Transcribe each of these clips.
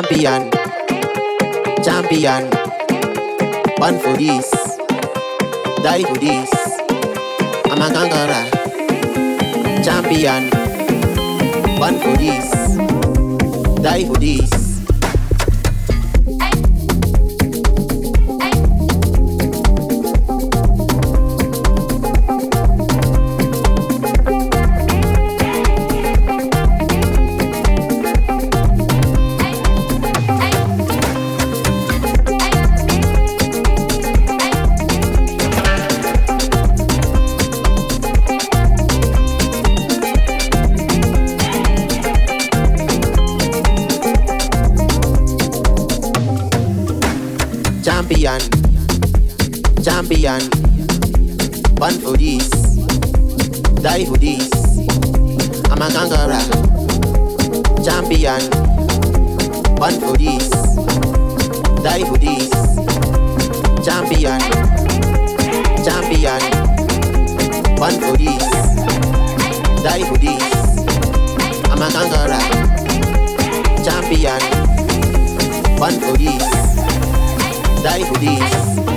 champion, champion. One for this, die for this. I'm a conqueror, champion. One for this, die for this. Champion. One for this, die for this. I'm a conqueror, champion. One for this, die for this. Champion, champion. One for this, die for this. I'm a conqueror, champion. One for this die for this.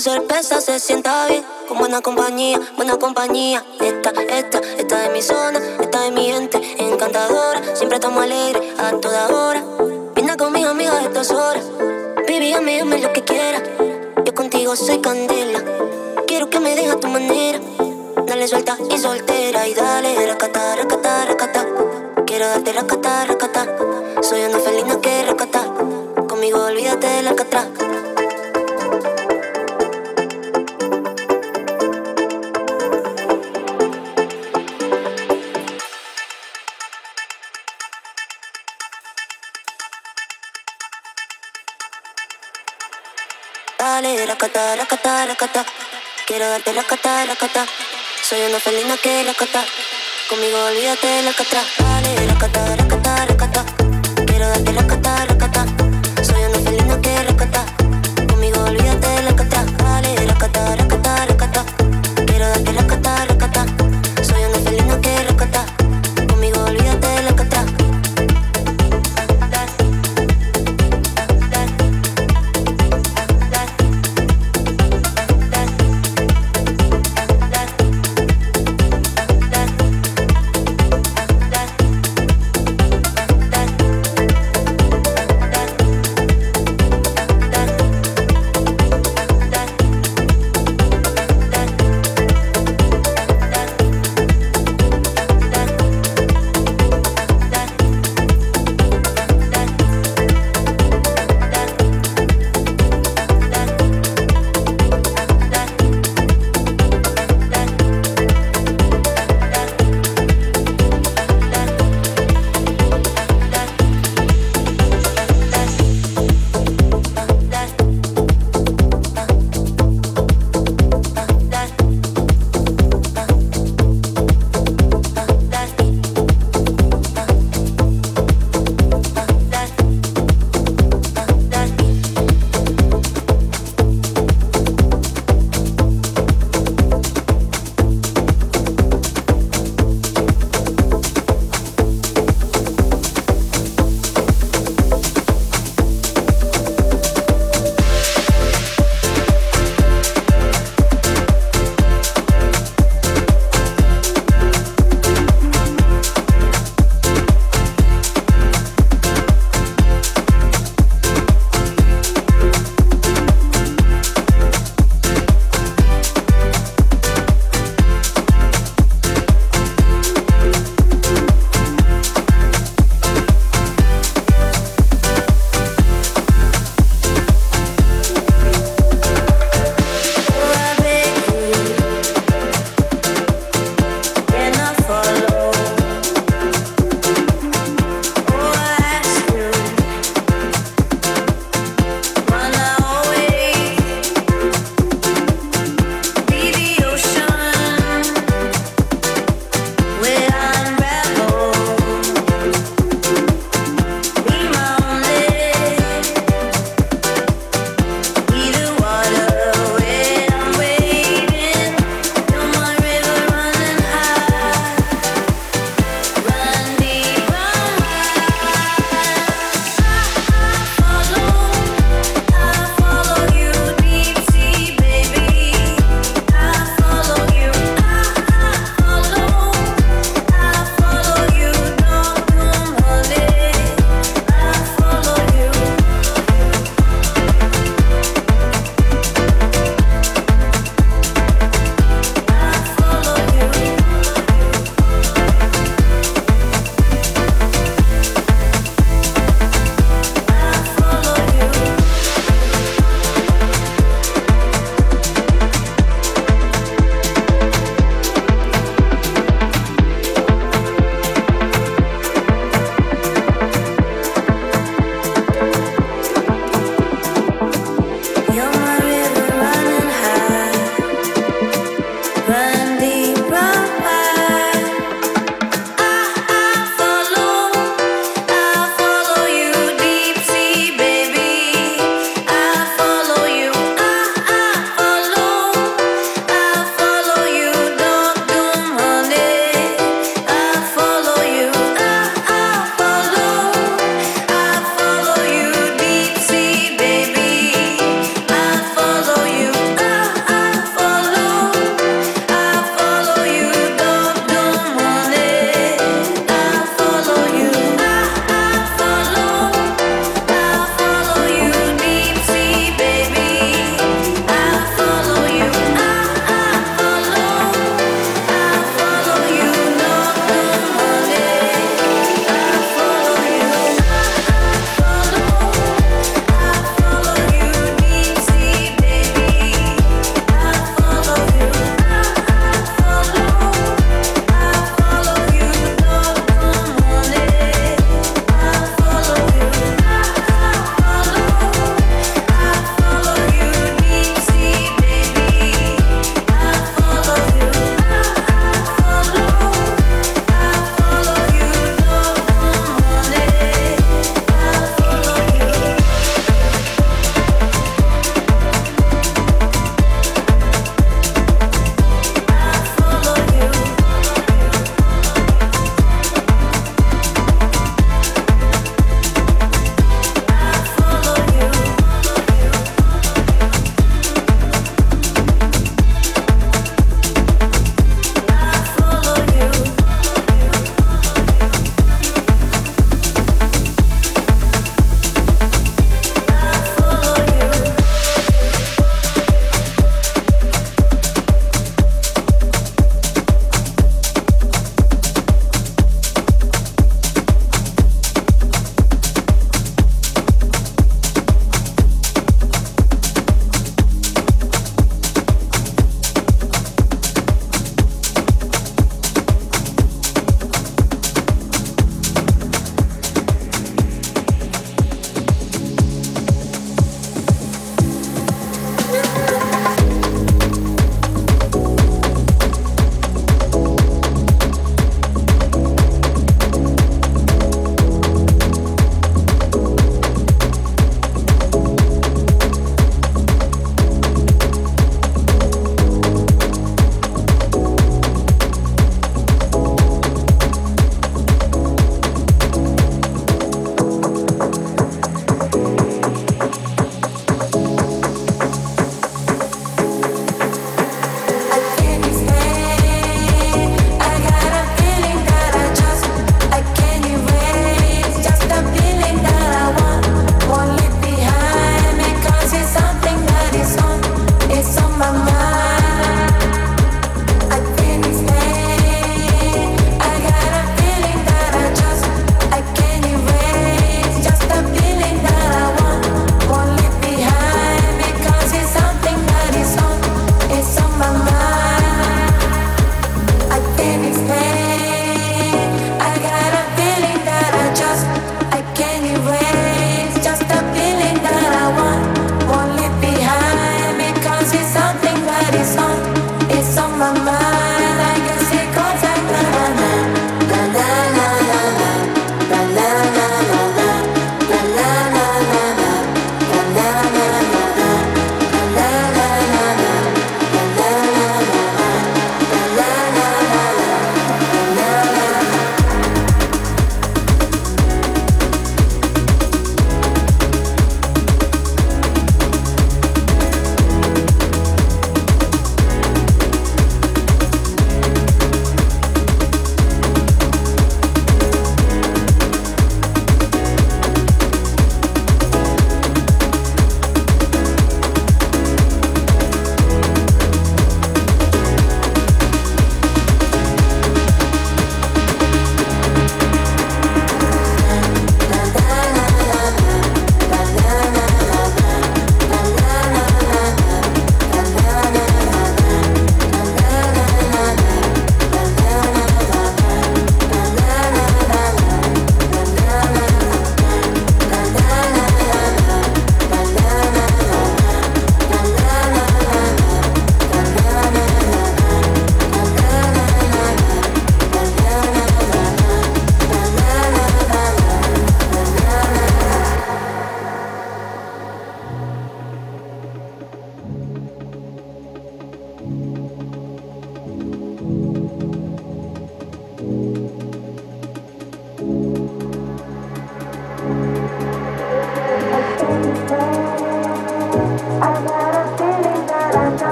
Cerveza se sienta bien. Con buena compañía, buena compañía. Esta, esta, esta de mi zona, esta de mi gente. Encantadora, siempre estamos alegres a toda hora. Vine con mis amigas de estas horas. Baby, dame lo que quieras. Yo contigo soy candela. Quiero que me dejes a tu manera. Dale suelta y soltera. Y dale, racata, racata, racata. Quiero darte racata, racata. Soy una felina. Conmigo olvídate de la catra. dale, racata, racata, racata. Quiero darte la cata, racata. Soy una felina que racata. Conmigo olvídate de la cata. Dale, racata, racata, racata. Quiero darte la cata, que racata. Conmigo olvídate de la cata. Dale, racata, racata, racata.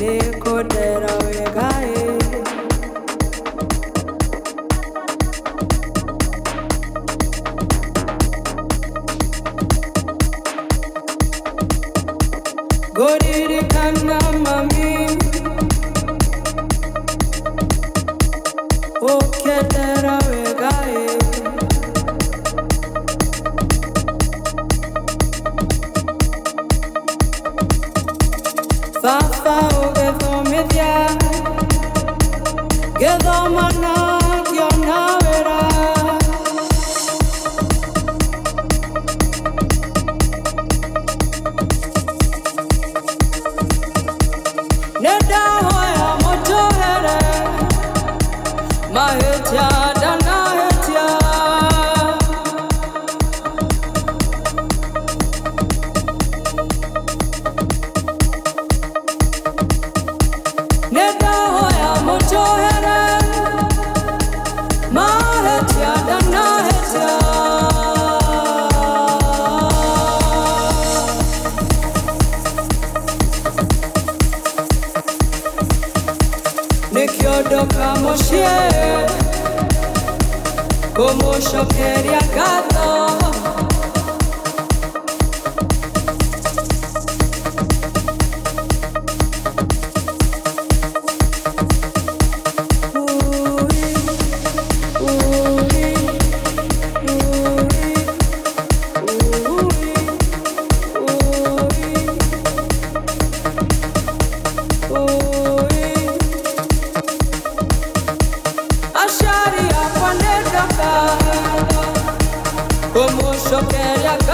lekhodera wega kumushokeria gato